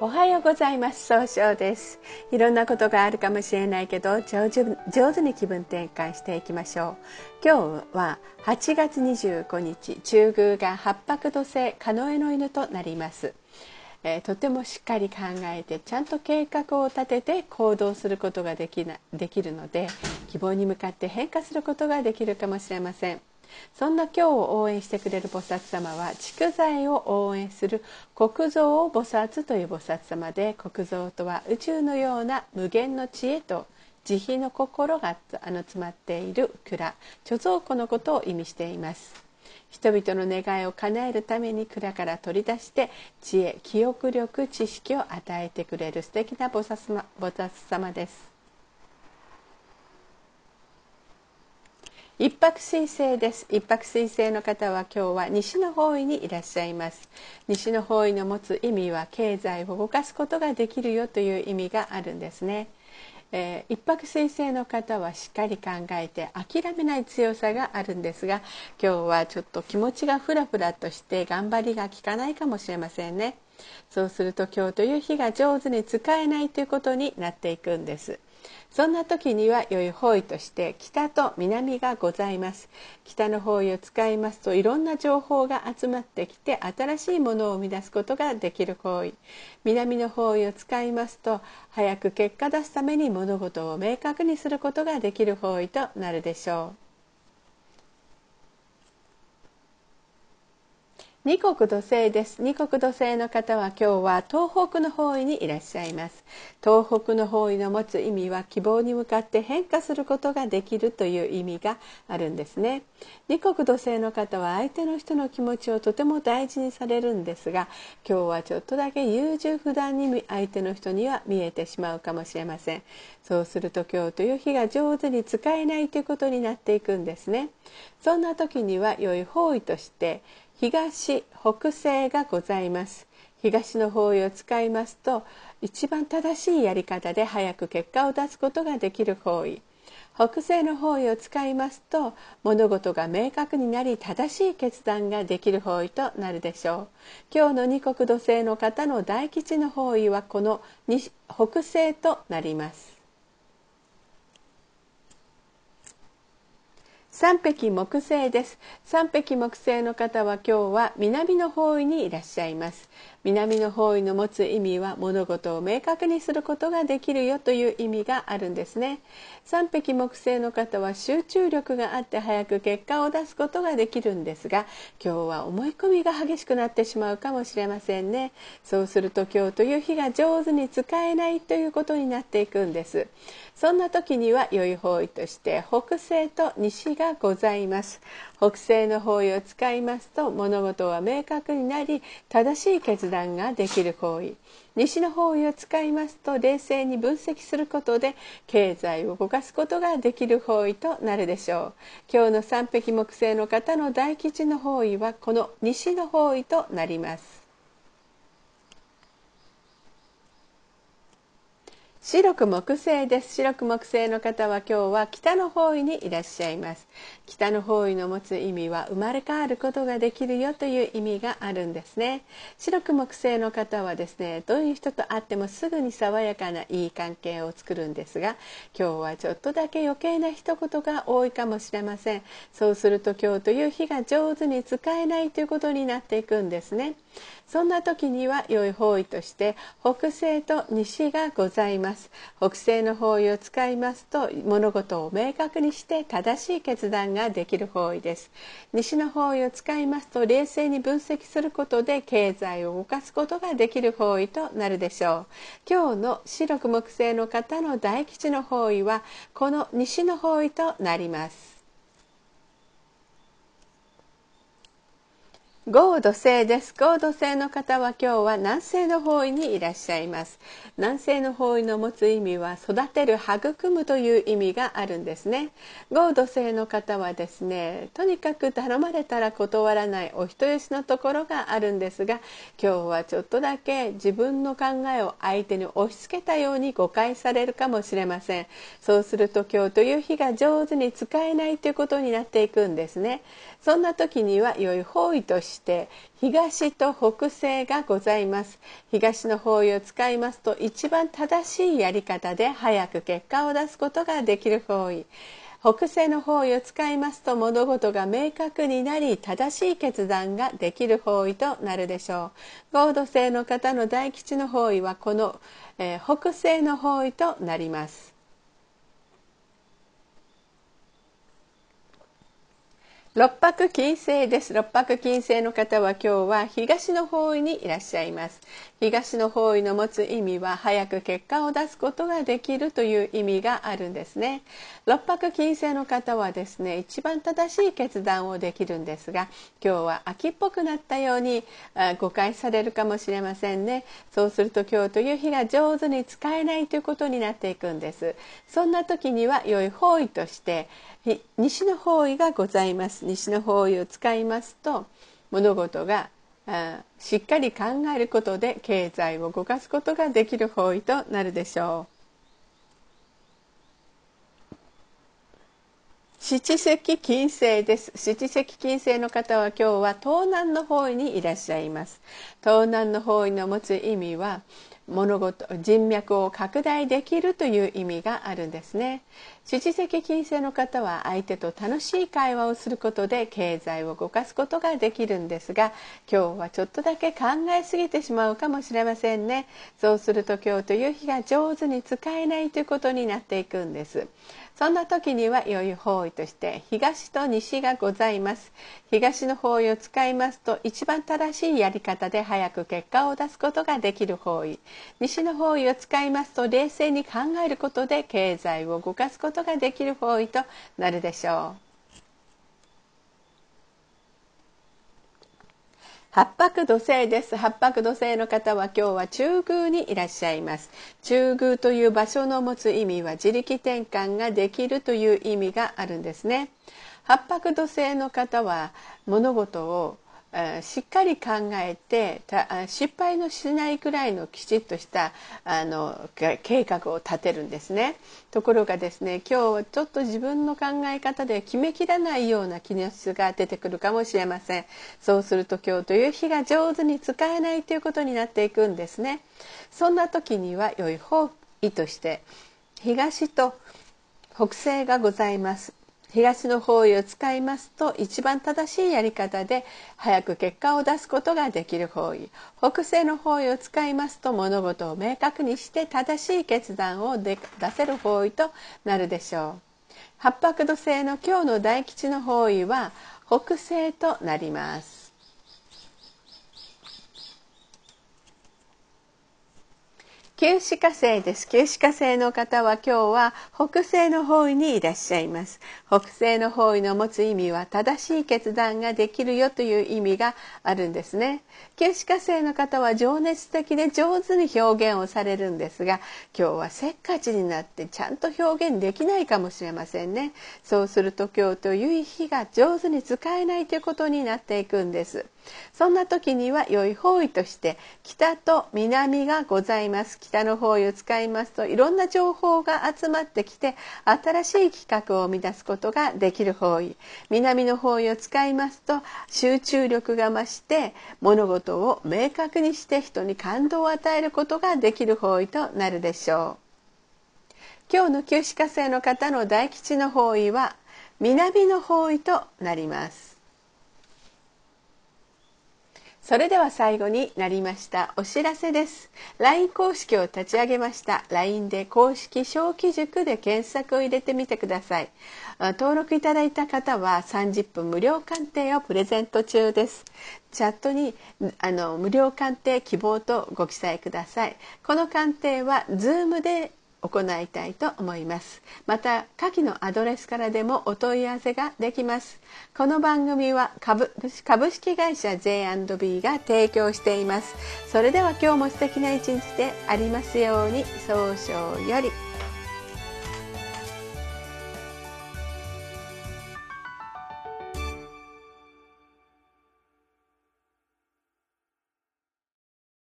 おはようございます。総称です。いろんなことがあるかもしれないけど上手に気分転換していきましょう。今日は8月25日中宮が八白土星カノエの犬となります。えー、とてもしっかり考えてちゃんと計画を立てて行動することができなできるので希望に向かって変化することができるかもしれません。そんな今日を応援してくれる菩薩様は蓄財を応援する国蔵を菩薩という菩薩様で国蔵とは宇宙のような無限の知恵と慈悲の心があの詰まっている蔵貯蔵庫のことを意味しています。人々の願いを叶えるために蔵から取り出して知恵記憶力知識を与えてくれる素敵な菩薩様菩薩様です。一泊水星です。一泊水星の方は今日は西の方位にいらっしゃいます。西の方位の持つ意味は経済を動かすことができるよという意味があるんですね、えー、一泊水星の方はしっかり考えて諦めない強さがあるんですが今日はちょっと気持ちがフラフラとして頑張りが効かないかもしれませんね。そうすると今日という日が上手に使えないということになっていくんです。そんな時には良い方位として北と南がございます。北の方位を使いますといろんな情報が集まってきて新しいものを生み出すことができる方位。南の方位を使いますと早く結果出すために物事を明確にすることができる方位となるでしょう。二国土星です。二国土星の方は今日は東北の方位にいらっしゃいます。東北の方位の持つ意味は希望に向かって変化することができるという意味があるんですね。二国土星の方は相手の人の気持ちをとても大事にされるんですが今日はちょっとだけ優柔不断に相手の人には見えてしまうかもしれません。そうすると今日という日が上手に使えないということになっていくんですね。そんな時には良い方位として東北西がございます。東の方位を使いますと一番正しいやり方で早く結果を出すことができる方位。北西の方位を使いますと物事が明確になり正しい決断ができる方位となるでしょう。今日の二国土星の方の大吉の方位はこの北西となります。三匹木星です。三匹木星の方は今日は南の方位にいらっしゃいます。南の方位の持つ意味は物事を明確にすることができるよという意味があるんですね。三匹木星の方は集中力があって早く結果を出すことができるんですが今日は思い込みが激しくなってしまうかもしれませんね。そうすると今日という日が上手に使えないということになっていくんです。そんな時には良い方位として北西と西がございます。北西の方位を使いますと物事は明確になり正しい決断ができる方位西の方位を使いますと冷静に分析することで経済を動かすことができる方位となるでしょう。今日の三匹木星の方の大吉の方位はこの西の方位となります。白く木星です。白く木星の方は今日は北の方位にいらっしゃいます。北の方位の持つ意味は生まれ変わることができるよという意味があるんですね。白く木星の方はですねどういう人と会ってもすぐに爽やかないい関係を作るんですが今日はちょっとだけ余計な一言が多いかもしれません。そうすると今日という日が上手に使えないということになっていくんですね。そんな時には良い方位として北西と西がございます。北西の方位を使いますと物事を明確にして正しい決断ができる方位です。西の方位を使いますと冷静に分析することで経済を動かすことができる方位となるでしょう。今日の白く木星の方の大吉の方位はこの西の方位となります。合土星です。合土星の方は今日は南西の方位にいらっしゃいます。南西の方位の持つ意味は育てる育むという意味があるんですね。合土星の方はですねとにかく頼まれたら断らないお人よしのところがあるんですが今日はちょっとだけ自分の考えを相手に押し付けたように誤解されるかもしれません。そうすると今日という日が上手に使えないということになっていくんですね。そんな時には良い方位としてして東と北西がございます。東の方位を使いますと一番正しいやり方で早く結果を出すことができる方位。北西の方位を使いますと物事が明確になり正しい決断ができる方位となるでしょう。合土星の方の大吉の方位はこの、えー、北西の方位となります。六白金星です。六白金星の方は今日は東の方位にいらっしゃいます。東の方位の持つ意味は早く結果を出すことができるという意味があるんですね。六白金星の方はですね、一番正しい決断をできるんですが、今日は秋っぽくなったように誤解されるかもしれませんね。そうすると今日という日が上手に使えないということになっていくんです。そんな時には良い方位として西の方位がございます西の方位を使いますと物事がしっかり考えることで経済を動かすことができる方位となるでしょう。七石金星です。七石金星の方は今日は東南の方位にいらっしゃいます。東南の方位の持つ意味は物事人脈を拡大できるという意味があるんですね。主治的金星の方は相手と楽しい会話をすることで経済を動かすことができるんですが今日はちょっとだけ考えすぎてしまうかもしれませんね。そうすると今日という日が上手に使えないということになっていくんです。そんな時には良い方位として東と西がございます。東の方位を使いますと一番正しいやり方で早く結果を出すことができる方位。西の方位を使いますと冷静に考えることで経済を動かすことができる方位となるでしょう。八白土星です。八白土星の方は今日は中宮にいらっしゃいます。中宮という場所の持つ意味は自力転換ができるという意味があるんですね。八白土星の方は物事をしっかり考えて失敗のしないくらいのきちっとしたあの計画を立てるんですね。ところがですね今日ちょっと自分の考え方で決めきらないような気質が出てくるかもしれません。そうすると今日という日が上手に使えないということになっていくんですね。そんな時には良い方位として東と北西がございます。東の方位を使いますと一番正しいやり方で早く結果を出すことができる方位。北西の方位を使いますと物事を明確にして正しい決断を出せる方位となるでしょう。八白土星の今日の大吉の方位は北西となります。旧歯科生です。旧歯科生の方は今日は北西の方位にいらっしゃいます。北西の方位の持つ意味は正しい決断ができるよという意味があるんですね。旧歯科生の方は情熱的で上手に表現をされるんですが、今日はせっかちになってちゃんと表現できないかもしれませんね。そうすると今日という日が上手に使えないということになっていくんです。そんな時には良い方位として北と南がございます。北の方位を使いますといろんな情報が集まってきて新しい企画を生み出すことができる方位。南の方位を使いますと集中力が増して物事を明確にして人に感動を与えることができる方位となるでしょう。今日の旧歯科生の方の大吉の方位は南の方位となります。それでは最後になりましたお知らせです。LINE 公式を立ち上げました。LINE で公式小規塾で検索を入れてみてください。登録いただいた方は30分無料鑑定をプレゼント中です。チャットにあの無料鑑定希望とご記載ください。この鑑定は Zoom で行いたいと思います。また下記のアドレスからでもお問い合わせができます。この番組は株式会社 J&B が提供しています。それでは今日も素敵な一日でありますように早々より。